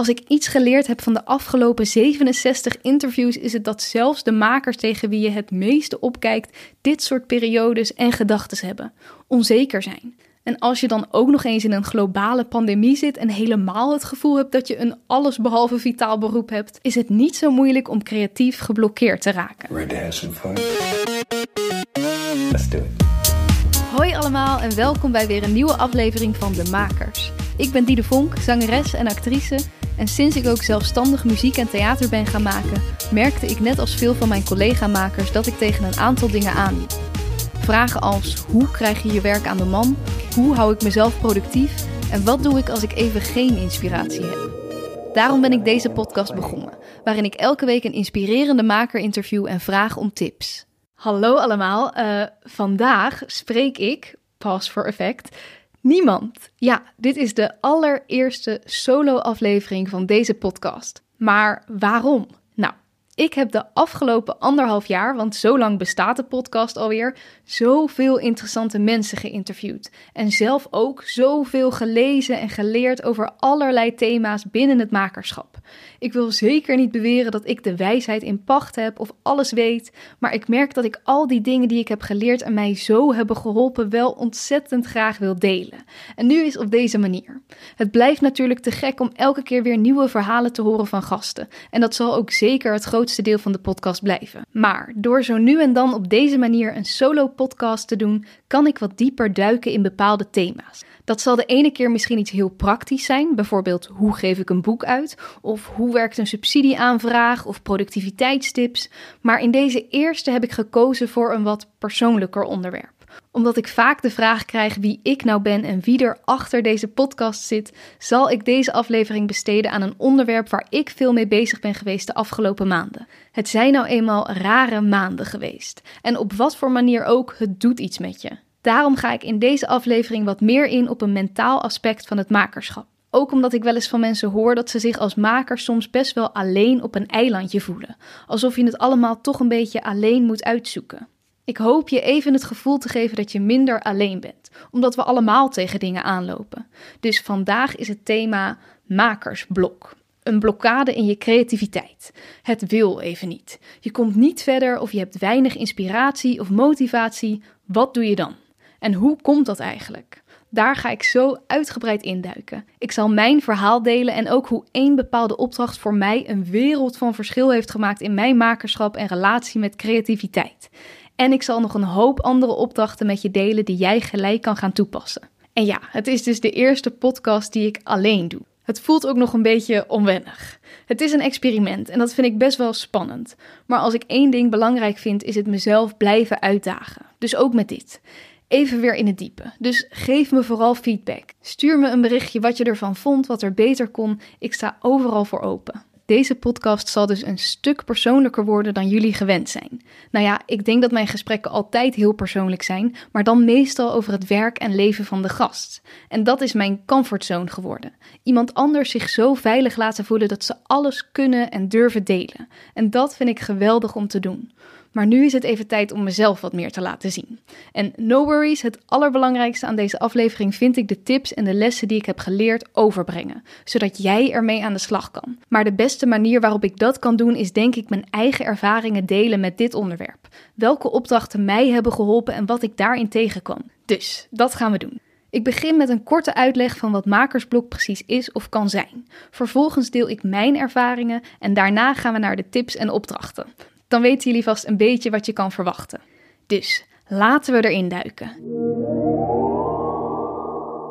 Als ik iets geleerd heb van de afgelopen 67 interviews, is het dat zelfs de makers tegen wie je het meeste opkijkt, dit soort periodes en gedachten hebben. Onzeker zijn. En als je dan ook nog eens in een globale pandemie zit en helemaal het gevoel hebt dat je een allesbehalve vitaal beroep hebt, is het niet zo moeilijk om creatief geblokkeerd te raken. Fun? Let's do it. Hoi allemaal en welkom bij weer een nieuwe aflevering van De Makers. Ik ben Diede Vonk, zangeres en actrice. En sinds ik ook zelfstandig muziek en theater ben gaan maken, merkte ik net als veel van mijn collega-makers dat ik tegen een aantal dingen aanliep. Vragen als hoe krijg je je werk aan de man? Hoe hou ik mezelf productief? En wat doe ik als ik even geen inspiratie heb? Daarom ben ik deze podcast begonnen, waarin ik elke week een inspirerende maker interview en vraag om tips. Hallo allemaal, uh, vandaag spreek ik, pas voor effect, niemand. Ja, dit is de allereerste solo-aflevering van deze podcast. Maar waarom? Ik heb de afgelopen anderhalf jaar, want zo lang bestaat de podcast alweer, zoveel interessante mensen geïnterviewd. En zelf ook zoveel gelezen en geleerd over allerlei thema's binnen het makerschap. Ik wil zeker niet beweren dat ik de wijsheid in pacht heb of alles weet, maar ik merk dat ik al die dingen die ik heb geleerd en mij zo hebben geholpen wel ontzettend graag wil delen. En nu is op deze manier. Het blijft natuurlijk te gek om elke keer weer nieuwe verhalen te horen van gasten. En dat zal ook zeker het grootste deel van de podcast blijven. Maar door zo nu en dan op deze manier een solo-podcast te doen, kan ik wat dieper duiken in bepaalde thema's. Dat zal de ene keer misschien iets heel praktisch zijn, bijvoorbeeld hoe geef ik een boek uit, of hoe werkt een subsidieaanvraag of productiviteitstips. Maar in deze eerste heb ik gekozen voor een wat persoonlijker onderwerp omdat ik vaak de vraag krijg wie ik nou ben en wie er achter deze podcast zit, zal ik deze aflevering besteden aan een onderwerp waar ik veel mee bezig ben geweest de afgelopen maanden. Het zijn nou eenmaal rare maanden geweest. En op wat voor manier ook, het doet iets met je. Daarom ga ik in deze aflevering wat meer in op een mentaal aspect van het makerschap. Ook omdat ik wel eens van mensen hoor dat ze zich als maker soms best wel alleen op een eilandje voelen. Alsof je het allemaal toch een beetje alleen moet uitzoeken. Ik hoop je even het gevoel te geven dat je minder alleen bent, omdat we allemaal tegen dingen aanlopen. Dus vandaag is het thema makersblok. Een blokkade in je creativiteit. Het wil even niet. Je komt niet verder of je hebt weinig inspiratie of motivatie. Wat doe je dan? En hoe komt dat eigenlijk? Daar ga ik zo uitgebreid induiken. Ik zal mijn verhaal delen en ook hoe één bepaalde opdracht voor mij een wereld van verschil heeft gemaakt in mijn makerschap en relatie met creativiteit. En ik zal nog een hoop andere opdrachten met je delen die jij gelijk kan gaan toepassen. En ja, het is dus de eerste podcast die ik alleen doe. Het voelt ook nog een beetje onwennig. Het is een experiment en dat vind ik best wel spannend. Maar als ik één ding belangrijk vind, is het mezelf blijven uitdagen. Dus ook met dit. Even weer in het diepe. Dus geef me vooral feedback. Stuur me een berichtje wat je ervan vond, wat er beter kon. Ik sta overal voor open. Deze podcast zal dus een stuk persoonlijker worden dan jullie gewend zijn. Nou ja, ik denk dat mijn gesprekken altijd heel persoonlijk zijn, maar dan meestal over het werk en leven van de gast. En dat is mijn comfortzone geworden. Iemand anders zich zo veilig laten voelen dat ze alles kunnen en durven delen. En dat vind ik geweldig om te doen. Maar nu is het even tijd om mezelf wat meer te laten zien. En no worries, het allerbelangrijkste aan deze aflevering vind ik de tips en de lessen die ik heb geleerd overbrengen, zodat jij ermee aan de slag kan. Maar de beste manier waarop ik dat kan doen is denk ik mijn eigen ervaringen delen met dit onderwerp. Welke opdrachten mij hebben geholpen en wat ik daarin tegenkwam. Dus, dat gaan we doen. Ik begin met een korte uitleg van wat makersblok precies is of kan zijn. Vervolgens deel ik mijn ervaringen en daarna gaan we naar de tips en opdrachten dan weten jullie vast een beetje wat je kan verwachten. Dus laten we erin duiken.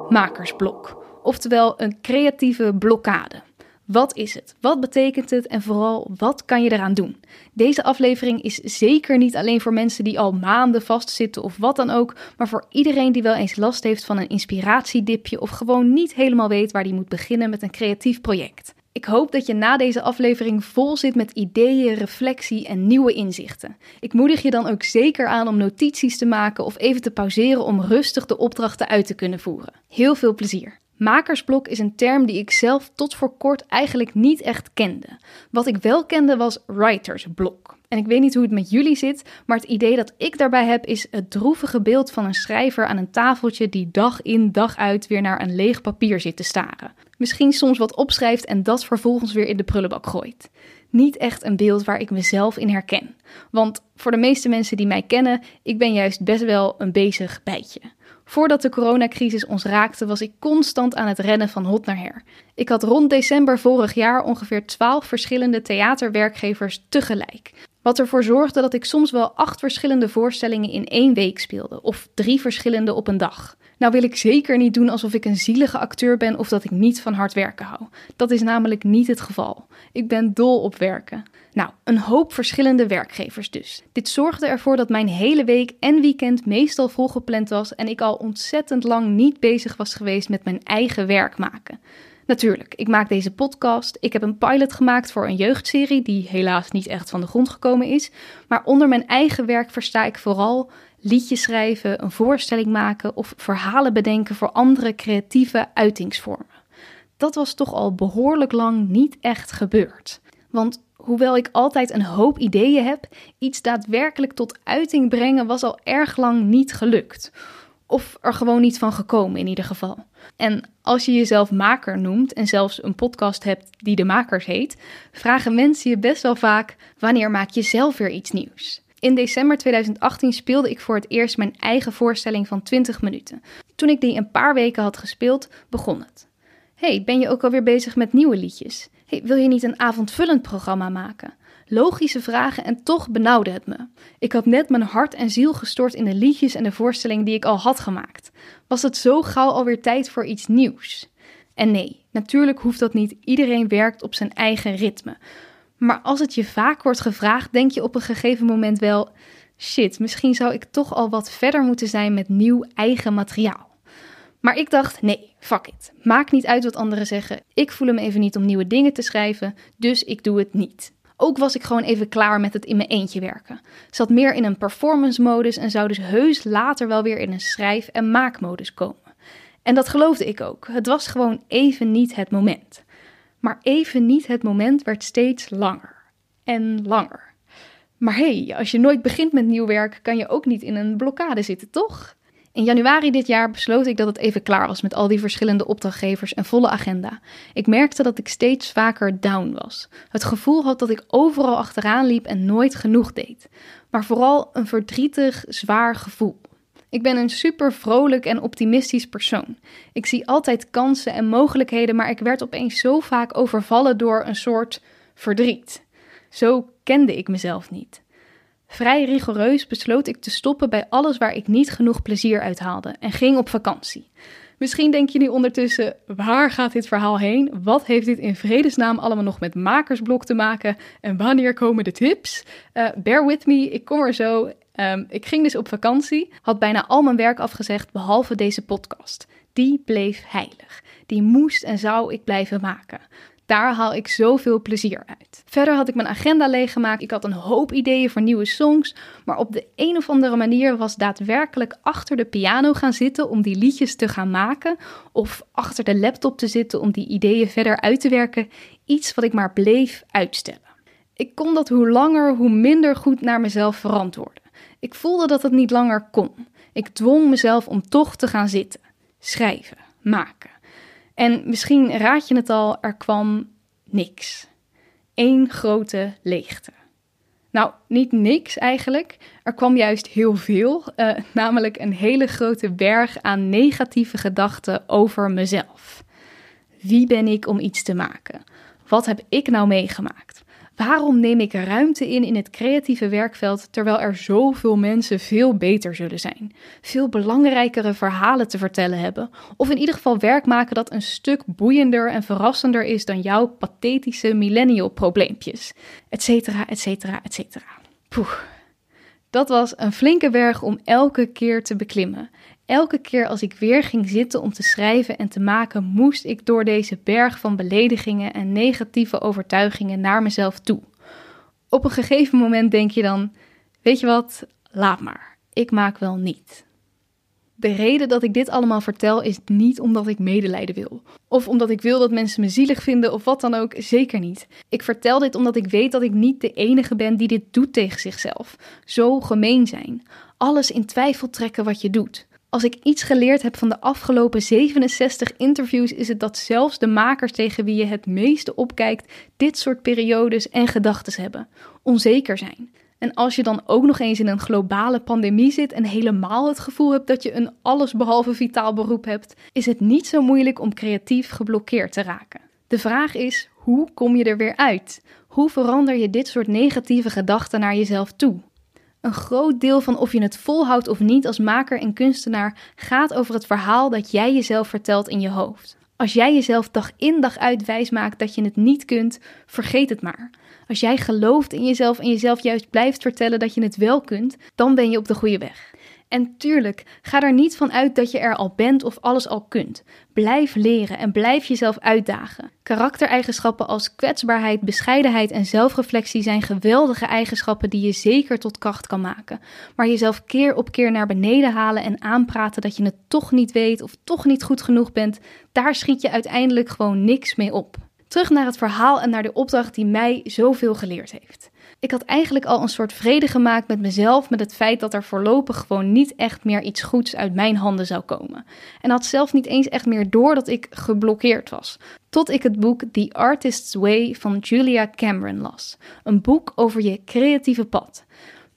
Makersblok, oftewel een creatieve blokkade. Wat is het? Wat betekent het? En vooral, wat kan je eraan doen? Deze aflevering is zeker niet alleen voor mensen die al maanden vastzitten of wat dan ook, maar voor iedereen die wel eens last heeft van een inspiratiedipje of gewoon niet helemaal weet waar die moet beginnen met een creatief project. Ik hoop dat je na deze aflevering vol zit met ideeën, reflectie en nieuwe inzichten. Ik moedig je dan ook zeker aan om notities te maken of even te pauzeren om rustig de opdrachten uit te kunnen voeren. Heel veel plezier. Makersblok is een term die ik zelf tot voor kort eigenlijk niet echt kende. Wat ik wel kende was writersblok. En ik weet niet hoe het met jullie zit, maar het idee dat ik daarbij heb is het droevige beeld van een schrijver aan een tafeltje die dag in dag uit weer naar een leeg papier zit te staren. Misschien soms wat opschrijft en dat vervolgens weer in de prullenbak gooit. Niet echt een beeld waar ik mezelf in herken. Want voor de meeste mensen die mij kennen, ik ben juist best wel een bezig bijtje. Voordat de coronacrisis ons raakte, was ik constant aan het rennen van hot naar her. Ik had rond december vorig jaar ongeveer 12 verschillende theaterwerkgevers tegelijk. Wat ervoor zorgde dat ik soms wel acht verschillende voorstellingen in één week speelde, of drie verschillende op een dag. Nou wil ik zeker niet doen alsof ik een zielige acteur ben of dat ik niet van hard werken hou. Dat is namelijk niet het geval. Ik ben dol op werken. Nou, een hoop verschillende werkgevers dus. Dit zorgde ervoor dat mijn hele week en weekend meestal volgepland was en ik al ontzettend lang niet bezig was geweest met mijn eigen werk maken. Natuurlijk, ik maak deze podcast. Ik heb een pilot gemaakt voor een jeugdserie die helaas niet echt van de grond gekomen is. Maar onder mijn eigen werk versta ik vooral liedjes schrijven, een voorstelling maken of verhalen bedenken voor andere creatieve uitingsvormen. Dat was toch al behoorlijk lang niet echt gebeurd. Want hoewel ik altijd een hoop ideeën heb, iets daadwerkelijk tot uiting brengen was al erg lang niet gelukt. Of er gewoon niet van gekomen in ieder geval. En als je jezelf maker noemt en zelfs een podcast hebt die de makers heet, vragen mensen je best wel vaak: wanneer maak je zelf weer iets nieuws? In december 2018 speelde ik voor het eerst mijn eigen voorstelling van 20 minuten. Toen ik die een paar weken had gespeeld, begon het. Hey, ben je ook alweer bezig met nieuwe liedjes? Hey, wil je niet een avondvullend programma maken? Logische vragen en toch benauwde het me. Ik had net mijn hart en ziel gestort in de liedjes en de voorstelling die ik al had gemaakt. Was het zo gauw alweer tijd voor iets nieuws? En nee, natuurlijk hoeft dat niet. Iedereen werkt op zijn eigen ritme. Maar als het je vaak wordt gevraagd, denk je op een gegeven moment wel: shit, misschien zou ik toch al wat verder moeten zijn met nieuw eigen materiaal. Maar ik dacht: nee, fuck it. Maakt niet uit wat anderen zeggen. Ik voel hem even niet om nieuwe dingen te schrijven, dus ik doe het niet. Ook was ik gewoon even klaar met het in mijn eentje werken. Zat meer in een performance modus en zou dus heus later wel weer in een schrijf- en maakmodus komen. En dat geloofde ik ook. Het was gewoon even niet het moment. Maar even niet het moment werd steeds langer en langer. Maar hé, hey, als je nooit begint met nieuw werk, kan je ook niet in een blokkade zitten, toch? In januari dit jaar besloot ik dat het even klaar was met al die verschillende opdrachtgevers en volle agenda. Ik merkte dat ik steeds vaker down was. Het gevoel had dat ik overal achteraan liep en nooit genoeg deed. Maar vooral een verdrietig, zwaar gevoel. Ik ben een super vrolijk en optimistisch persoon. Ik zie altijd kansen en mogelijkheden, maar ik werd opeens zo vaak overvallen door een soort verdriet. Zo kende ik mezelf niet. Vrij rigoureus besloot ik te stoppen bij alles waar ik niet genoeg plezier uit haalde en ging op vakantie. Misschien denk je nu ondertussen: waar gaat dit verhaal heen? Wat heeft dit in vredesnaam allemaal nog met makersblok te maken? En wanneer komen de tips? Uh, bear with me, ik kom er zo. Um, ik ging dus op vakantie, had bijna al mijn werk afgezegd behalve deze podcast. Die bleef heilig. Die moest en zou ik blijven maken. Daar haal ik zoveel plezier uit. Verder had ik mijn agenda leeggemaakt. Ik had een hoop ideeën voor nieuwe songs. Maar op de een of andere manier was daadwerkelijk achter de piano gaan zitten om die liedjes te gaan maken. Of achter de laptop te zitten om die ideeën verder uit te werken. Iets wat ik maar bleef uitstellen. Ik kon dat hoe langer, hoe minder goed naar mezelf verantwoorden. Ik voelde dat het niet langer kon. Ik dwong mezelf om toch te gaan zitten, schrijven, maken. En misschien raad je het al, er kwam niks. Eén grote leegte. Nou, niet niks eigenlijk. Er kwam juist heel veel, uh, namelijk een hele grote berg aan negatieve gedachten over mezelf. Wie ben ik om iets te maken? Wat heb ik nou meegemaakt? Waarom neem ik ruimte in in het creatieve werkveld terwijl er zoveel mensen veel beter zullen zijn? Veel belangrijkere verhalen te vertellen hebben, of in ieder geval werk maken dat een stuk boeiender en verrassender is dan jouw pathetische millennial probleempjes, etcetera, etcetera, etcetera. Poeh. Dat was een flinke berg om elke keer te beklimmen. Elke keer als ik weer ging zitten om te schrijven en te maken, moest ik door deze berg van beledigingen en negatieve overtuigingen naar mezelf toe. Op een gegeven moment denk je dan: Weet je wat, laat maar, ik maak wel niet. De reden dat ik dit allemaal vertel is niet omdat ik medelijden wil. Of omdat ik wil dat mensen me zielig vinden of wat dan ook, zeker niet. Ik vertel dit omdat ik weet dat ik niet de enige ben die dit doet tegen zichzelf. Zo gemeen zijn. Alles in twijfel trekken wat je doet. Als ik iets geleerd heb van de afgelopen 67 interviews, is het dat zelfs de makers tegen wie je het meeste opkijkt, dit soort periodes en gedachten hebben. Onzeker zijn. En als je dan ook nog eens in een globale pandemie zit en helemaal het gevoel hebt dat je een allesbehalve vitaal beroep hebt, is het niet zo moeilijk om creatief geblokkeerd te raken. De vraag is: hoe kom je er weer uit? Hoe verander je dit soort negatieve gedachten naar jezelf toe? Een groot deel van of je het volhoudt of niet als maker en kunstenaar gaat over het verhaal dat jij jezelf vertelt in je hoofd. Als jij jezelf dag in dag uit wijs maakt dat je het niet kunt, vergeet het maar. Als jij gelooft in jezelf en jezelf juist blijft vertellen dat je het wel kunt, dan ben je op de goede weg. En tuurlijk, ga er niet van uit dat je er al bent of alles al kunt. Blijf leren en blijf jezelf uitdagen. Karaktereigenschappen als kwetsbaarheid, bescheidenheid en zelfreflectie zijn geweldige eigenschappen die je zeker tot kracht kan maken. Maar jezelf keer op keer naar beneden halen en aanpraten dat je het toch niet weet of toch niet goed genoeg bent, daar schiet je uiteindelijk gewoon niks mee op. Terug naar het verhaal en naar de opdracht die mij zoveel geleerd heeft. Ik had eigenlijk al een soort vrede gemaakt met mezelf met het feit dat er voorlopig gewoon niet echt meer iets goeds uit mijn handen zou komen. En had zelf niet eens echt meer door dat ik geblokkeerd was. Tot ik het boek The Artist's Way van Julia Cameron las. Een boek over je creatieve pad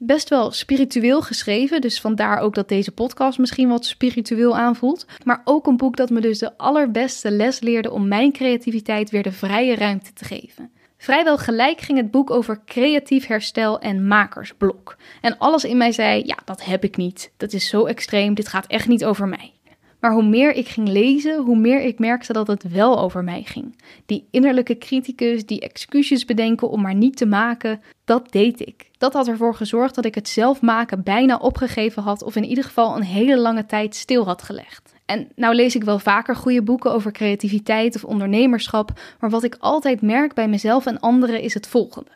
best wel spiritueel geschreven. Dus vandaar ook dat deze podcast misschien wat spiritueel aanvoelt. Maar ook een boek dat me dus de allerbeste les leerde om mijn creativiteit weer de vrije ruimte te geven. Vrijwel gelijk ging het boek over creatief herstel en makersblok. En alles in mij zei: ja, dat heb ik niet. Dat is zo extreem, dit gaat echt niet over mij. Maar hoe meer ik ging lezen, hoe meer ik merkte dat het wel over mij ging. Die innerlijke criticus, die excuses bedenken om maar niet te maken, dat deed ik. Dat had ervoor gezorgd dat ik het zelf maken bijna opgegeven had of in ieder geval een hele lange tijd stil had gelegd. En nou lees ik wel vaker goede boeken over creativiteit of ondernemerschap, maar wat ik altijd merk bij mezelf en anderen is het volgende.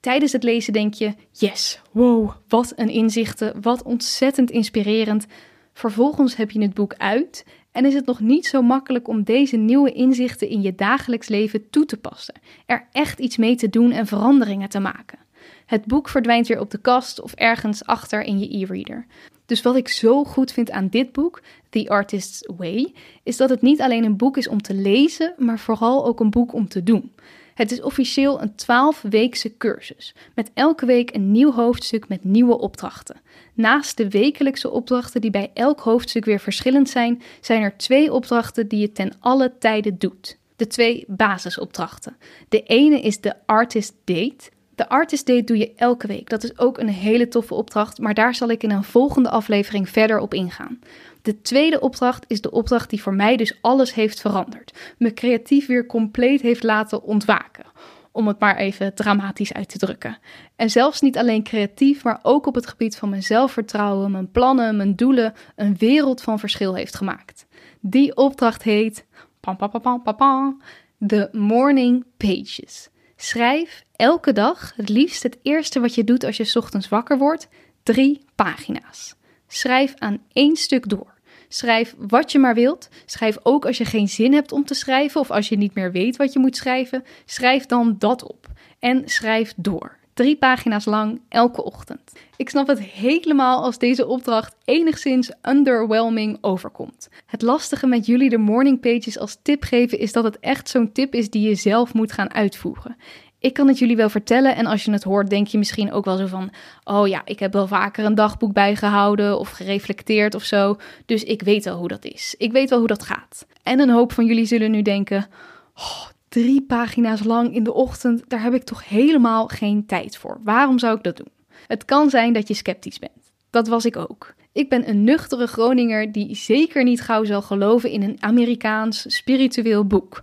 Tijdens het lezen denk je: yes, wow, wat een inzichten, wat ontzettend inspirerend. Vervolgens heb je het boek uit en is het nog niet zo makkelijk om deze nieuwe inzichten in je dagelijks leven toe te passen, er echt iets mee te doen en veranderingen te maken. Het boek verdwijnt weer op de kast of ergens achter in je e-reader. Dus wat ik zo goed vind aan dit boek, The Artist's Way, is dat het niet alleen een boek is om te lezen, maar vooral ook een boek om te doen. Het is officieel een 12-weekse cursus, met elke week een nieuw hoofdstuk met nieuwe opdrachten. Naast de wekelijkse opdrachten die bij elk hoofdstuk weer verschillend zijn, zijn er twee opdrachten die je ten alle tijden doet. De twee basisopdrachten. De ene is de Artist Date. De Artist Date doe je elke week. Dat is ook een hele toffe opdracht, maar daar zal ik in een volgende aflevering verder op ingaan. De tweede opdracht is de opdracht die voor mij dus alles heeft veranderd. Me creatief weer compleet heeft laten ontwaken. Om het maar even dramatisch uit te drukken. En zelfs niet alleen creatief, maar ook op het gebied van mijn zelfvertrouwen, mijn plannen, mijn doelen, een wereld van verschil heeft gemaakt. Die opdracht heet pam, pam, pam, The Morning Pages. Schrijf elke dag, het liefst het eerste wat je doet als je ochtends wakker wordt, drie pagina's. Schrijf aan één stuk door. Schrijf wat je maar wilt. Schrijf ook als je geen zin hebt om te schrijven of als je niet meer weet wat je moet schrijven. Schrijf dan dat op. En schrijf door. Drie pagina's lang elke ochtend. Ik snap het helemaal als deze opdracht enigszins underwhelming overkomt. Het lastige met jullie de morning pages als tip geven is dat het echt zo'n tip is die je zelf moet gaan uitvoeren. Ik kan het jullie wel vertellen en als je het hoort, denk je misschien ook wel zo van: Oh ja, ik heb wel vaker een dagboek bijgehouden of gereflecteerd of zo, dus ik weet wel hoe dat is. Ik weet wel hoe dat gaat. En een hoop van jullie zullen nu denken: oh, drie pagina's lang in de ochtend, daar heb ik toch helemaal geen tijd voor. Waarom zou ik dat doen? Het kan zijn dat je sceptisch bent. Dat was ik ook. Ik ben een nuchtere Groninger die zeker niet gauw zal geloven in een Amerikaans spiritueel boek.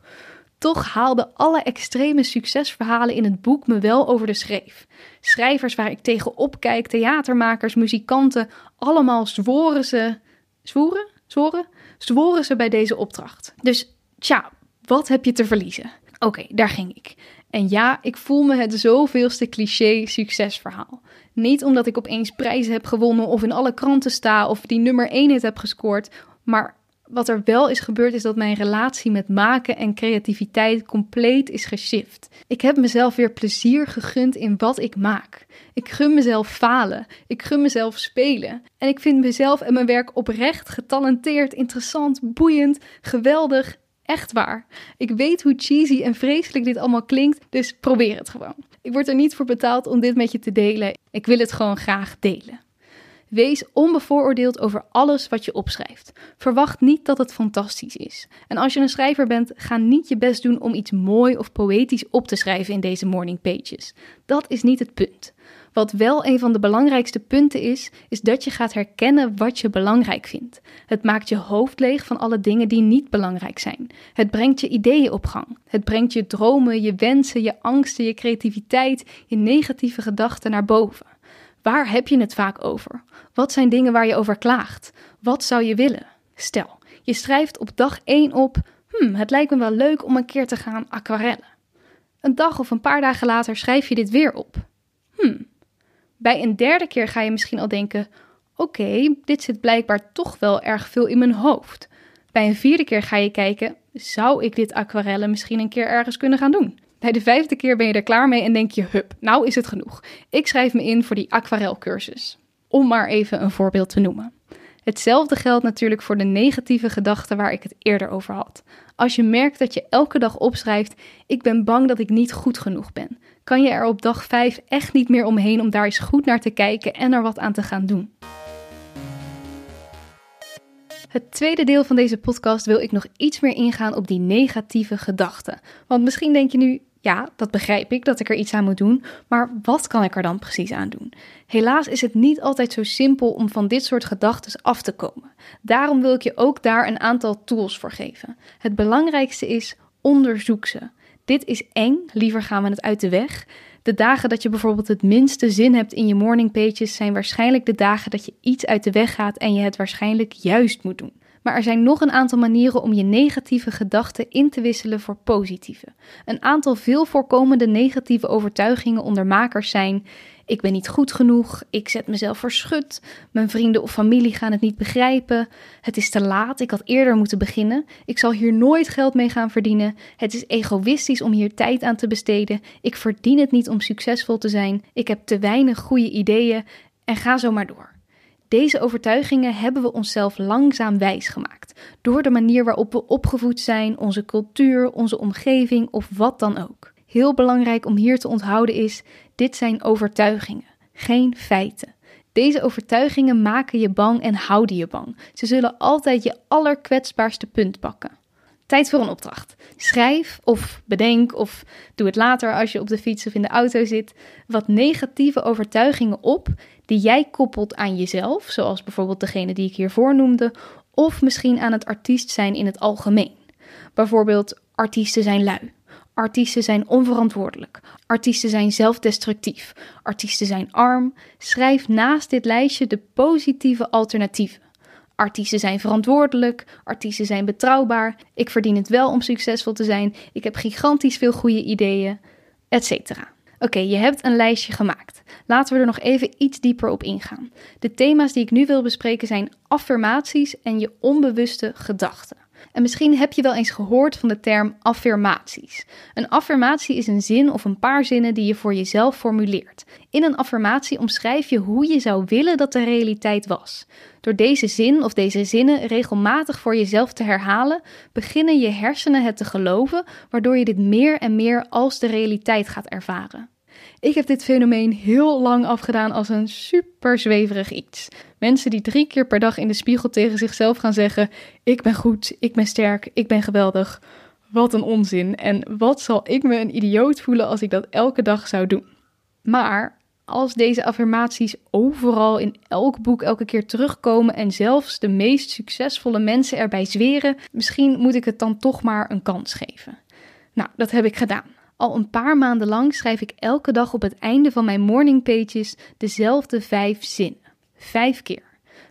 Toch haalden alle extreme succesverhalen in het boek me wel over de schreef. Schrijvers waar ik tegen opkijk, theatermakers, muzikanten, allemaal zworen ze. Zwoeren? Zworen? Zworen ze bij deze opdracht. Dus tja, wat heb je te verliezen? Oké, daar ging ik. En ja, ik voel me het zoveelste cliché succesverhaal. Niet omdat ik opeens prijzen heb gewonnen of in alle kranten sta of die nummer 1 hit heb gescoord, maar wat er wel is gebeurd is dat mijn relatie met maken en creativiteit compleet is geshift. Ik heb mezelf weer plezier gegund in wat ik maak. Ik gun mezelf falen. Ik gun mezelf spelen. En ik vind mezelf en mijn werk oprecht getalenteerd, interessant, boeiend, geweldig. Echt waar. Ik weet hoe cheesy en vreselijk dit allemaal klinkt, dus probeer het gewoon. Ik word er niet voor betaald om dit met je te delen. Ik wil het gewoon graag delen. Wees onbevooroordeeld over alles wat je opschrijft. Verwacht niet dat het fantastisch is. En als je een schrijver bent, ga niet je best doen om iets mooi of poëtisch op te schrijven in deze morning pages. Dat is niet het punt. Wat wel een van de belangrijkste punten is, is dat je gaat herkennen wat je belangrijk vindt. Het maakt je hoofd leeg van alle dingen die niet belangrijk zijn. Het brengt je ideeën op gang. Het brengt je dromen, je wensen, je angsten, je creativiteit, je negatieve gedachten naar boven. Waar heb je het vaak over? Wat zijn dingen waar je over klaagt? Wat zou je willen? Stel, je schrijft op dag 1 op: hmm, het lijkt me wel leuk om een keer te gaan aquarellen. Een dag of een paar dagen later schrijf je dit weer op. Hmm. Bij een derde keer ga je misschien al denken: oké, dit zit blijkbaar toch wel erg veel in mijn hoofd. Bij een vierde keer ga je kijken: zou ik dit aquarellen misschien een keer ergens kunnen gaan doen? Bij de vijfde keer ben je er klaar mee en denk je: hup, nou is het genoeg. Ik schrijf me in voor die aquarelcursus. Om maar even een voorbeeld te noemen. Hetzelfde geldt natuurlijk voor de negatieve gedachten waar ik het eerder over had. Als je merkt dat je elke dag opschrijft: Ik ben bang dat ik niet goed genoeg ben, kan je er op dag 5 echt niet meer omheen om daar eens goed naar te kijken en er wat aan te gaan doen. Het tweede deel van deze podcast wil ik nog iets meer ingaan op die negatieve gedachten. Want misschien denk je nu, ja, dat begrijp ik dat ik er iets aan moet doen, maar wat kan ik er dan precies aan doen? Helaas is het niet altijd zo simpel om van dit soort gedachten af te komen. Daarom wil ik je ook daar een aantal tools voor geven. Het belangrijkste is onderzoek ze. Dit is eng, liever gaan we het uit de weg. De dagen dat je bijvoorbeeld het minste zin hebt in je morning pages zijn waarschijnlijk de dagen dat je iets uit de weg gaat en je het waarschijnlijk juist moet doen. Maar er zijn nog een aantal manieren om je negatieve gedachten in te wisselen voor positieve. Een aantal veel voorkomende negatieve overtuigingen onder makers zijn: ik ben niet goed genoeg, ik zet mezelf voor mijn vrienden of familie gaan het niet begrijpen, het is te laat, ik had eerder moeten beginnen, ik zal hier nooit geld mee gaan verdienen, het is egoïstisch om hier tijd aan te besteden, ik verdien het niet om succesvol te zijn, ik heb te weinig goede ideeën. En ga zo maar door. Deze overtuigingen hebben we onszelf langzaam wijsgemaakt door de manier waarop we opgevoed zijn, onze cultuur, onze omgeving of wat dan ook. Heel belangrijk om hier te onthouden is: dit zijn overtuigingen, geen feiten. Deze overtuigingen maken je bang en houden je bang. Ze zullen altijd je allerkwetsbaarste punt pakken. Tijd voor een opdracht. Schrijf of bedenk of doe het later als je op de fiets of in de auto zit, wat negatieve overtuigingen op die jij koppelt aan jezelf, zoals bijvoorbeeld degene die ik hiervoor noemde, of misschien aan het artiest zijn in het algemeen. Bijvoorbeeld, artiesten zijn lui. Artiesten zijn onverantwoordelijk. Artiesten zijn zelfdestructief. Artiesten zijn arm. Schrijf naast dit lijstje de positieve alternatieven. Artiesten zijn verantwoordelijk, artiesten zijn betrouwbaar, ik verdien het wel om succesvol te zijn, ik heb gigantisch veel goede ideeën, etc. Oké, je hebt een lijstje gemaakt. Laten we er nog even iets dieper op ingaan. De thema's die ik nu wil bespreken zijn affirmaties en je onbewuste gedachten. En misschien heb je wel eens gehoord van de term affirmaties. Een affirmatie is een zin of een paar zinnen die je voor jezelf formuleert. In een affirmatie omschrijf je hoe je zou willen dat de realiteit was. Door deze zin of deze zinnen regelmatig voor jezelf te herhalen, beginnen je hersenen het te geloven, waardoor je dit meer en meer als de realiteit gaat ervaren. Ik heb dit fenomeen heel lang afgedaan als een super zweverig iets. Mensen die drie keer per dag in de spiegel tegen zichzelf gaan zeggen: Ik ben goed, ik ben sterk, ik ben geweldig. Wat een onzin. En wat zal ik me een idioot voelen als ik dat elke dag zou doen? Maar als deze affirmaties overal in elk boek elke keer terugkomen en zelfs de meest succesvolle mensen erbij zweren, misschien moet ik het dan toch maar een kans geven. Nou, dat heb ik gedaan. Al een paar maanden lang schrijf ik elke dag op het einde van mijn morning pages dezelfde vijf zinnen. Vijf keer.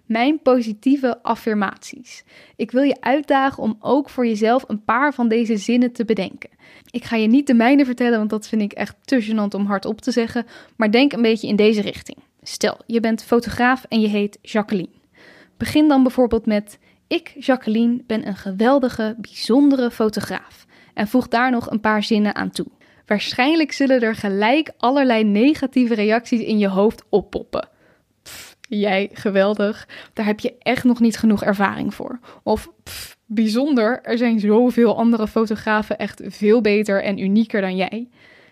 mijn positieve affirmaties. Ik wil je uitdagen om ook voor jezelf een paar van deze zinnen te bedenken. Ik ga je niet de mijne vertellen, want dat vind ik echt te gênant om hardop te zeggen, maar denk een beetje in deze richting. Stel, je bent fotograaf en je heet Jacqueline. Begin dan bijvoorbeeld met: Ik, Jacqueline, ben een geweldige, bijzondere fotograaf. En voeg daar nog een paar zinnen aan toe. Waarschijnlijk zullen er gelijk allerlei negatieve reacties in je hoofd oppoppen. Pff, jij, geweldig, daar heb je echt nog niet genoeg ervaring voor. Of pff, bijzonder, er zijn zoveel andere fotografen echt veel beter en unieker dan jij.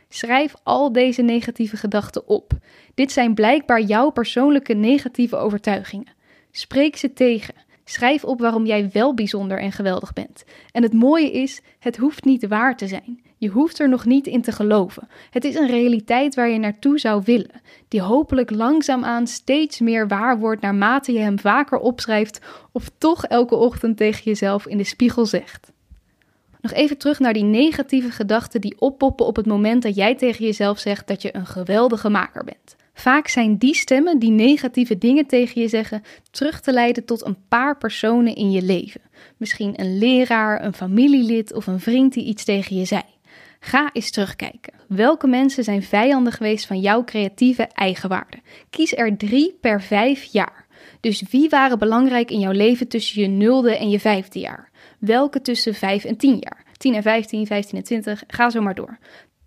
Schrijf al deze negatieve gedachten op. Dit zijn blijkbaar jouw persoonlijke negatieve overtuigingen. Spreek ze tegen. Schrijf op waarom jij wel bijzonder en geweldig bent. En het mooie is, het hoeft niet waar te zijn. Je hoeft er nog niet in te geloven. Het is een realiteit waar je naartoe zou willen, die hopelijk langzaamaan steeds meer waar wordt naarmate je hem vaker opschrijft of toch elke ochtend tegen jezelf in de spiegel zegt. Nog even terug naar die negatieve gedachten die oppoppen op het moment dat jij tegen jezelf zegt dat je een geweldige maker bent. Vaak zijn die stemmen die negatieve dingen tegen je zeggen terug te leiden tot een paar personen in je leven. Misschien een leraar, een familielid of een vriend die iets tegen je zei. Ga eens terugkijken. Welke mensen zijn vijanden geweest van jouw creatieve eigenwaarde? Kies er drie per vijf jaar. Dus wie waren belangrijk in jouw leven tussen je nulde en je vijfde jaar? Welke tussen vijf en tien jaar? 10 en 15, 15 en 20, ga zo maar door.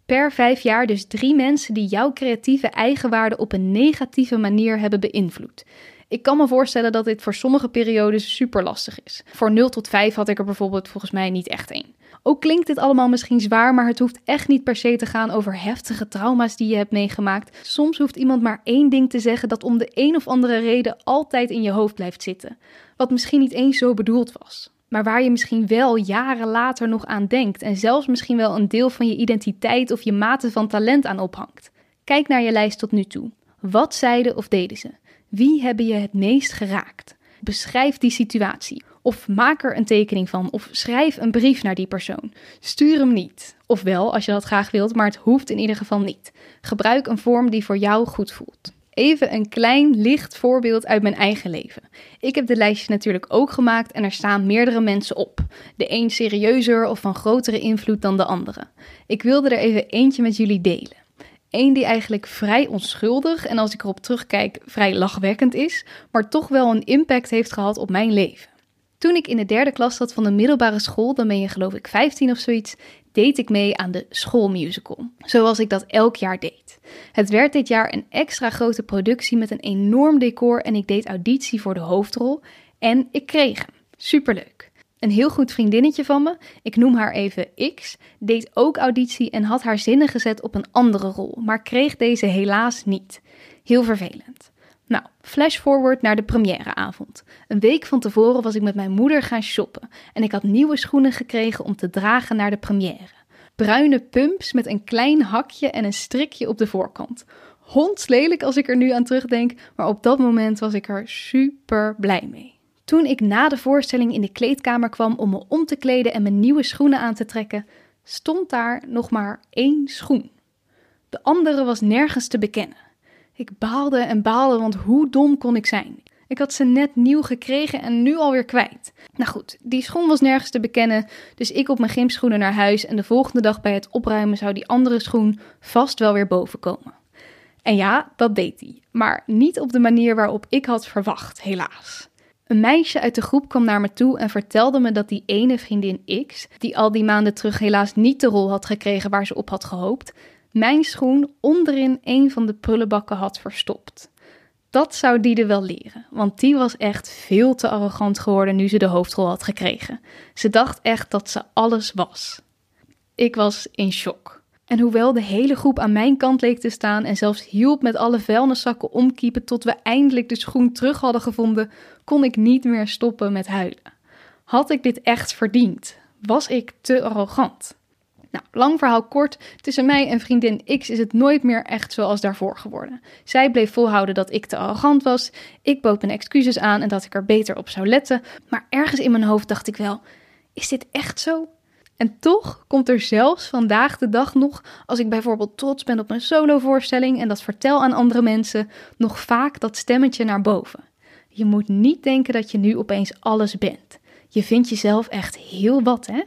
Per vijf jaar dus drie mensen die jouw creatieve eigenwaarde op een negatieve manier hebben beïnvloed. Ik kan me voorstellen dat dit voor sommige periodes super lastig is. Voor 0 tot 5 had ik er bijvoorbeeld volgens mij niet echt één. Ook klinkt dit allemaal misschien zwaar, maar het hoeft echt niet per se te gaan over heftige trauma's die je hebt meegemaakt. Soms hoeft iemand maar één ding te zeggen dat om de een of andere reden altijd in je hoofd blijft zitten. Wat misschien niet eens zo bedoeld was maar waar je misschien wel jaren later nog aan denkt en zelfs misschien wel een deel van je identiteit of je mate van talent aan ophangt. Kijk naar je lijst tot nu toe. Wat zeiden of deden ze? Wie hebben je het meest geraakt? Beschrijf die situatie. Of maak er een tekening van. Of schrijf een brief naar die persoon. Stuur hem niet. Of wel, als je dat graag wilt, maar het hoeft in ieder geval niet. Gebruik een vorm die voor jou goed voelt. Even een klein licht voorbeeld uit mijn eigen leven. Ik heb de lijstjes natuurlijk ook gemaakt en er staan meerdere mensen op. De een serieuzer of van grotere invloed dan de andere. Ik wilde er even eentje met jullie delen. Eén die eigenlijk vrij onschuldig en als ik erop terugkijk vrij lachwekkend is, maar toch wel een impact heeft gehad op mijn leven. Toen ik in de derde klas zat van de middelbare school, dan ben je geloof ik 15 of zoiets, deed ik mee aan de schoolmusical. Zoals ik dat elk jaar deed. Het werd dit jaar een extra grote productie met een enorm decor en ik deed auditie voor de hoofdrol. En ik kreeg hem. Superleuk. Een heel goed vriendinnetje van me, ik noem haar even X, deed ook auditie en had haar zinnen gezet op een andere rol, maar kreeg deze helaas niet. Heel vervelend. Nou, flash forward naar de premièreavond. Een week van tevoren was ik met mijn moeder gaan shoppen en ik had nieuwe schoenen gekregen om te dragen naar de première. Bruine pumps met een klein hakje en een strikje op de voorkant. Hondslelijk als ik er nu aan terugdenk, maar op dat moment was ik er super blij mee. Toen ik na de voorstelling in de kleedkamer kwam om me om te kleden en mijn nieuwe schoenen aan te trekken, stond daar nog maar één schoen. De andere was nergens te bekennen. Ik baalde en baalde, want hoe dom kon ik zijn? Ik had ze net nieuw gekregen en nu alweer kwijt. Nou goed, die schoen was nergens te bekennen, dus ik op mijn gymschoenen naar huis en de volgende dag bij het opruimen zou die andere schoen vast wel weer boven komen. En ja, dat deed hij, maar niet op de manier waarop ik had verwacht, helaas. Een meisje uit de groep kwam naar me toe en vertelde me dat die ene vriendin X, die al die maanden terug helaas niet de rol had gekregen waar ze op had gehoopt, mijn schoen onderin een van de prullenbakken had verstopt. Dat zou Diede wel leren, want die was echt veel te arrogant geworden nu ze de hoofdrol had gekregen. Ze dacht echt dat ze alles was. Ik was in shock. En hoewel de hele groep aan mijn kant leek te staan en zelfs hielp met alle vuilniszakken omkiepen tot we eindelijk de schoen terug hadden gevonden, kon ik niet meer stoppen met huilen. Had ik dit echt verdiend? Was ik te arrogant? Nou, lang verhaal kort, tussen mij en vriendin X is het nooit meer echt zoals daarvoor geworden. Zij bleef volhouden dat ik te arrogant was, ik bood mijn excuses aan en dat ik er beter op zou letten, maar ergens in mijn hoofd dacht ik wel, is dit echt zo? En toch komt er zelfs vandaag de dag nog, als ik bijvoorbeeld trots ben op mijn solovoorstelling en dat vertel aan andere mensen, nog vaak dat stemmetje naar boven. Je moet niet denken dat je nu opeens alles bent. Je vindt jezelf echt heel wat, hè?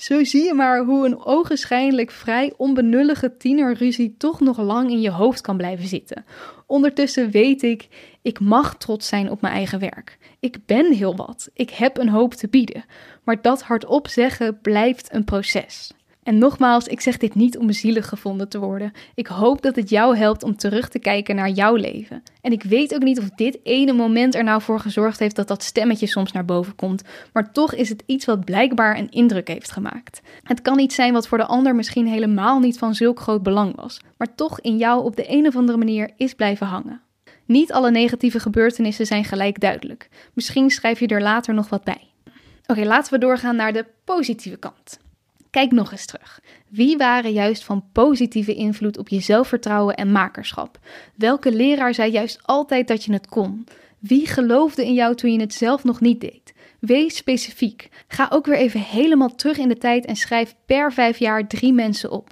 Zo zie je maar hoe een ogenschijnlijk vrij onbenullige tienerruzie toch nog lang in je hoofd kan blijven zitten. Ondertussen weet ik, ik mag trots zijn op mijn eigen werk. Ik ben heel wat. Ik heb een hoop te bieden. Maar dat hardop zeggen blijft een proces. En nogmaals, ik zeg dit niet om zielig gevonden te worden. Ik hoop dat het jou helpt om terug te kijken naar jouw leven. En ik weet ook niet of dit ene moment er nou voor gezorgd heeft dat dat stemmetje soms naar boven komt, maar toch is het iets wat blijkbaar een indruk heeft gemaakt. Het kan iets zijn wat voor de ander misschien helemaal niet van zulk groot belang was, maar toch in jou op de een of andere manier is blijven hangen. Niet alle negatieve gebeurtenissen zijn gelijk duidelijk. Misschien schrijf je er later nog wat bij. Oké, laten we doorgaan naar de positieve kant. Kijk nog eens terug. Wie waren juist van positieve invloed op je zelfvertrouwen en makerschap? Welke leraar zei juist altijd dat je het kon? Wie geloofde in jou toen je het zelf nog niet deed? Wees specifiek. Ga ook weer even helemaal terug in de tijd en schrijf per vijf jaar drie mensen op.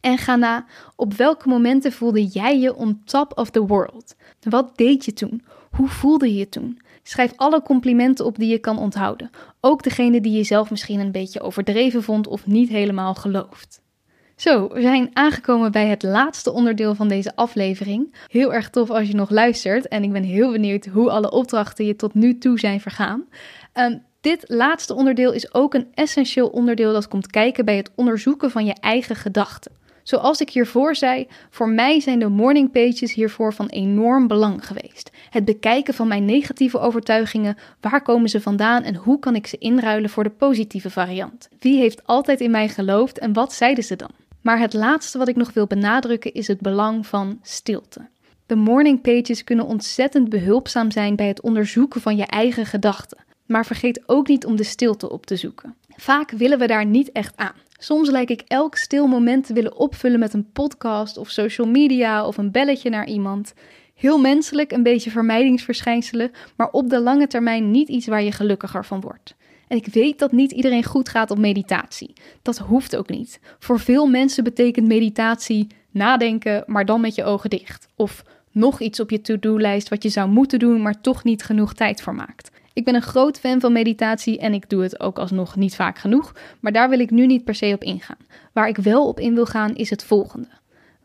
En ga na op welke momenten voelde jij je on top of the world? Wat deed je toen? Hoe voelde je je toen? Schrijf alle complimenten op die je kan onthouden, ook degene die je zelf misschien een beetje overdreven vond of niet helemaal gelooft. Zo, we zijn aangekomen bij het laatste onderdeel van deze aflevering. Heel erg tof als je nog luistert en ik ben heel benieuwd hoe alle opdrachten je tot nu toe zijn vergaan. Um, dit laatste onderdeel is ook een essentieel onderdeel dat komt kijken bij het onderzoeken van je eigen gedachten. Zoals ik hiervoor zei, voor mij zijn de morning pages hiervoor van enorm belang geweest. Het bekijken van mijn negatieve overtuigingen, waar komen ze vandaan en hoe kan ik ze inruilen voor de positieve variant? Wie heeft altijd in mij geloofd en wat zeiden ze dan? Maar het laatste wat ik nog wil benadrukken is het belang van stilte. De morning pages kunnen ontzettend behulpzaam zijn bij het onderzoeken van je eigen gedachten. Maar vergeet ook niet om de stilte op te zoeken. Vaak willen we daar niet echt aan. Soms lijkt ik elk stil moment te willen opvullen met een podcast of social media of een belletje naar iemand. Heel menselijk, een beetje vermijdingsverschijnselen, maar op de lange termijn niet iets waar je gelukkiger van wordt. En ik weet dat niet iedereen goed gaat op meditatie. Dat hoeft ook niet. Voor veel mensen betekent meditatie nadenken, maar dan met je ogen dicht. Of nog iets op je to-do-lijst wat je zou moeten doen, maar toch niet genoeg tijd voor maakt. Ik ben een groot fan van meditatie en ik doe het ook alsnog niet vaak genoeg, maar daar wil ik nu niet per se op ingaan. Waar ik wel op in wil gaan is het volgende.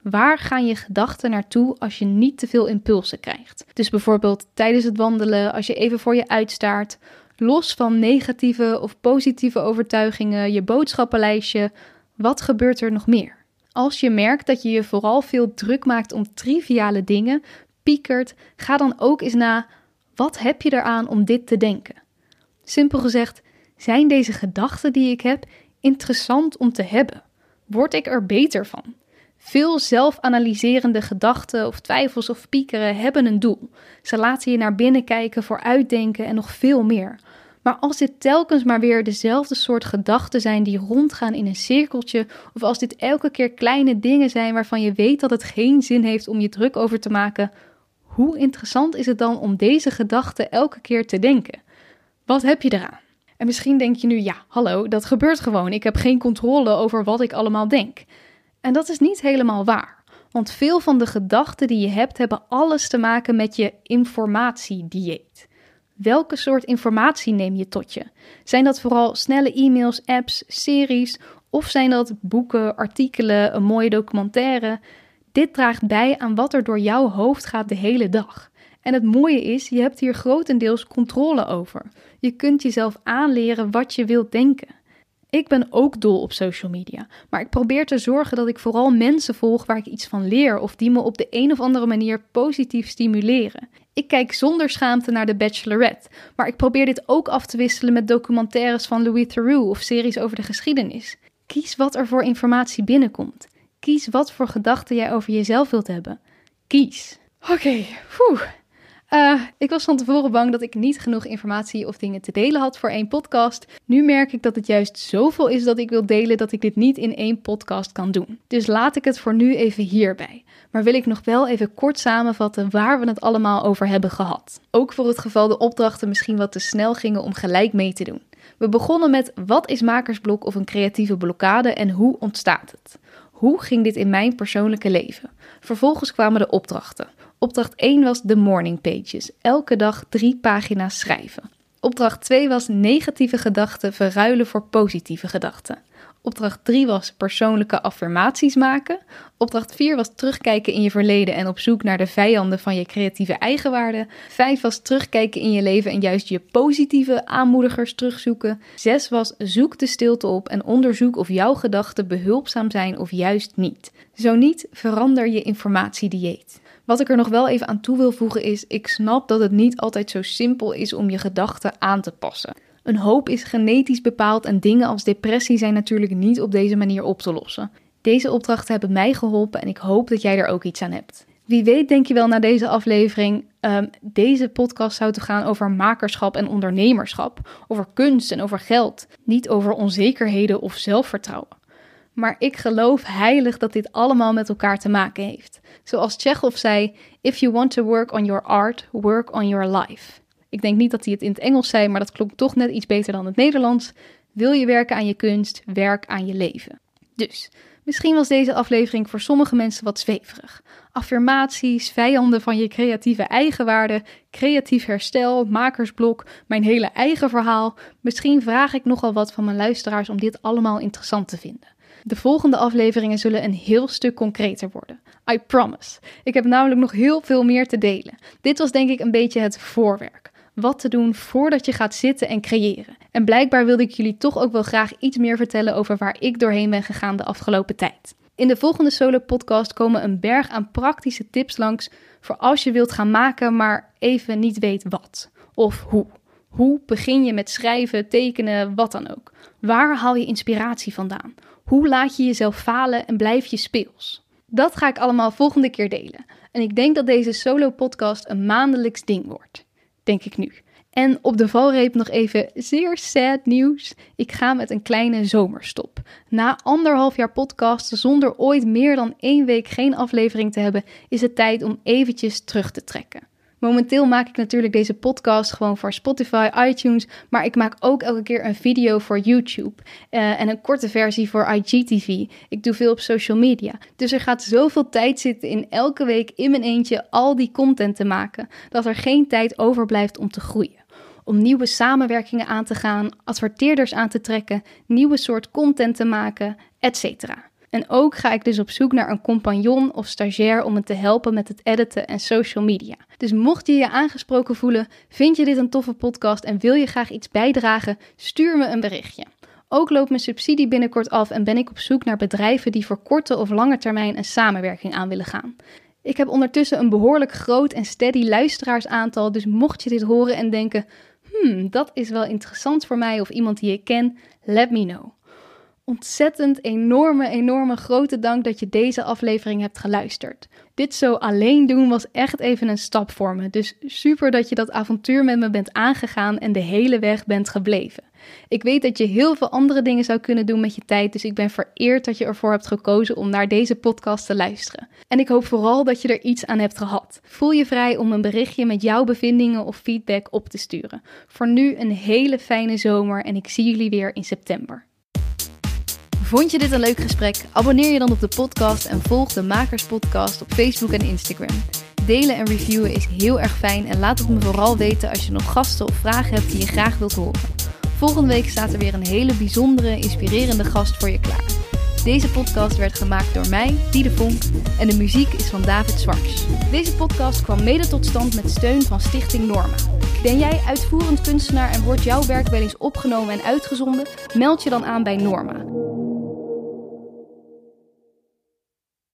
Waar gaan je gedachten naartoe als je niet te veel impulsen krijgt? Dus bijvoorbeeld tijdens het wandelen, als je even voor je uitstaart, los van negatieve of positieve overtuigingen, je boodschappenlijstje, wat gebeurt er nog meer? Als je merkt dat je je vooral veel druk maakt om triviale dingen, piekert, ga dan ook eens na wat heb je eraan om dit te denken? Simpel gezegd, zijn deze gedachten die ik heb interessant om te hebben? Word ik er beter van? Veel zelfanalyserende gedachten of twijfels of piekeren hebben een doel. Ze laten je naar binnen kijken voor uitdenken en nog veel meer. Maar als dit telkens maar weer dezelfde soort gedachten zijn die rondgaan in een cirkeltje, of als dit elke keer kleine dingen zijn waarvan je weet dat het geen zin heeft om je druk over te maken, hoe interessant is het dan om deze gedachten elke keer te denken? Wat heb je eraan? En misschien denk je nu, ja, hallo, dat gebeurt gewoon. Ik heb geen controle over wat ik allemaal denk. En dat is niet helemaal waar. Want veel van de gedachten die je hebt, hebben alles te maken met je informatiedieet. Welke soort informatie neem je tot je? Zijn dat vooral snelle e-mails, apps, series? Of zijn dat boeken, artikelen, een mooie documentaire? Dit draagt bij aan wat er door jouw hoofd gaat de hele dag. En het mooie is, je hebt hier grotendeels controle over. Je kunt jezelf aanleren wat je wilt denken. Ik ben ook dol op social media, maar ik probeer te zorgen dat ik vooral mensen volg waar ik iets van leer of die me op de een of andere manier positief stimuleren. Ik kijk zonder schaamte naar The Bachelorette, maar ik probeer dit ook af te wisselen met documentaires van Louis Theroux of series over de geschiedenis. Kies wat er voor informatie binnenkomt. Kies wat voor gedachten jij over jezelf wilt hebben. Kies. Oké, okay, uh, ik was van tevoren bang dat ik niet genoeg informatie of dingen te delen had voor één podcast. Nu merk ik dat het juist zoveel is dat ik wil delen dat ik dit niet in één podcast kan doen. Dus laat ik het voor nu even hierbij. Maar wil ik nog wel even kort samenvatten waar we het allemaal over hebben gehad. Ook voor het geval de opdrachten misschien wat te snel gingen om gelijk mee te doen. We begonnen met wat is makersblok of een creatieve blokkade en hoe ontstaat het? Hoe ging dit in mijn persoonlijke leven? Vervolgens kwamen de opdrachten. Opdracht 1 was de morning pages. Elke dag drie pagina's schrijven. Opdracht 2 was negatieve gedachten verruilen voor positieve gedachten. Opdracht 3 was persoonlijke affirmaties maken. Opdracht 4 was terugkijken in je verleden en op zoek naar de vijanden van je creatieve eigenwaarde. 5 was terugkijken in je leven en juist je positieve aanmoedigers terugzoeken. 6 was zoek de stilte op en onderzoek of jouw gedachten behulpzaam zijn of juist niet. Zo niet, verander je informatiedieet. Wat ik er nog wel even aan toe wil voegen is: ik snap dat het niet altijd zo simpel is om je gedachten aan te passen. Een hoop is genetisch bepaald en dingen als depressie zijn natuurlijk niet op deze manier op te lossen. Deze opdrachten hebben mij geholpen en ik hoop dat jij er ook iets aan hebt. Wie weet denk je wel na deze aflevering, um, deze podcast zou te gaan over makerschap en ondernemerschap, over kunst en over geld, niet over onzekerheden of zelfvertrouwen. Maar ik geloof heilig dat dit allemaal met elkaar te maken heeft. Zoals Chekhov zei: If you want to work on your art, work on your life. Ik denk niet dat hij het in het Engels zei, maar dat klonk toch net iets beter dan het Nederlands. Wil je werken aan je kunst, werk aan je leven. Dus, misschien was deze aflevering voor sommige mensen wat zweverig. Affirmaties, vijanden van je creatieve eigenwaarde, creatief herstel, makersblok, mijn hele eigen verhaal. Misschien vraag ik nogal wat van mijn luisteraars om dit allemaal interessant te vinden. De volgende afleveringen zullen een heel stuk concreter worden. I promise. Ik heb namelijk nog heel veel meer te delen. Dit was denk ik een beetje het voorwerk wat te doen voordat je gaat zitten en creëren. En blijkbaar wilde ik jullie toch ook wel graag iets meer vertellen over waar ik doorheen ben gegaan de afgelopen tijd. In de volgende solo-podcast komen een berg aan praktische tips langs voor als je wilt gaan maken, maar even niet weet wat of hoe. Hoe begin je met schrijven, tekenen, wat dan ook? Waar haal je inspiratie vandaan? Hoe laat je jezelf falen en blijf je speels? Dat ga ik allemaal volgende keer delen. En ik denk dat deze solo-podcast een maandelijks ding wordt denk ik nu. En op de valreep nog even zeer sad nieuws. Ik ga met een kleine zomerstop. Na anderhalf jaar podcast zonder ooit meer dan één week geen aflevering te hebben, is het tijd om eventjes terug te trekken. Momenteel maak ik natuurlijk deze podcast gewoon voor Spotify, iTunes, maar ik maak ook elke keer een video voor YouTube uh, en een korte versie voor IGTV. Ik doe veel op social media. Dus er gaat zoveel tijd zitten in elke week in mijn eentje al die content te maken, dat er geen tijd overblijft om te groeien om nieuwe samenwerkingen aan te gaan, adverteerders aan te trekken, nieuwe soort content te maken, etc. En ook ga ik dus op zoek naar een compagnon of stagiair om me te helpen met het editen en social media. Dus mocht je je aangesproken voelen, vind je dit een toffe podcast en wil je graag iets bijdragen, stuur me een berichtje. Ook loopt mijn subsidie binnenkort af en ben ik op zoek naar bedrijven die voor korte of lange termijn een samenwerking aan willen gaan. Ik heb ondertussen een behoorlijk groot en steady luisteraarsaantal, dus mocht je dit horen en denken: hmm, dat is wel interessant voor mij of iemand die ik ken, let me know ontzettend enorme, enorme grote dank dat je deze aflevering hebt geluisterd. Dit zo alleen doen was echt even een stap voor me. Dus super dat je dat avontuur met me bent aangegaan en de hele weg bent gebleven. Ik weet dat je heel veel andere dingen zou kunnen doen met je tijd, dus ik ben vereerd dat je ervoor hebt gekozen om naar deze podcast te luisteren. En ik hoop vooral dat je er iets aan hebt gehad. Voel je vrij om een berichtje met jouw bevindingen of feedback op te sturen. Voor nu een hele fijne zomer en ik zie jullie weer in september. Vond je dit een leuk gesprek? Abonneer je dan op de podcast en volg de Makers Podcast op Facebook en Instagram. Delen en reviewen is heel erg fijn en laat het me vooral weten als je nog gasten of vragen hebt die je graag wilt horen. Volgende week staat er weer een hele bijzondere, inspirerende gast voor je klaar. Deze podcast werd gemaakt door mij, Diede Vonk, en de muziek is van David Zwarts. Deze podcast kwam mede tot stand met steun van Stichting Norma. Ben jij uitvoerend kunstenaar en wordt jouw werk wel eens opgenomen en uitgezonden? Meld je dan aan bij Norma.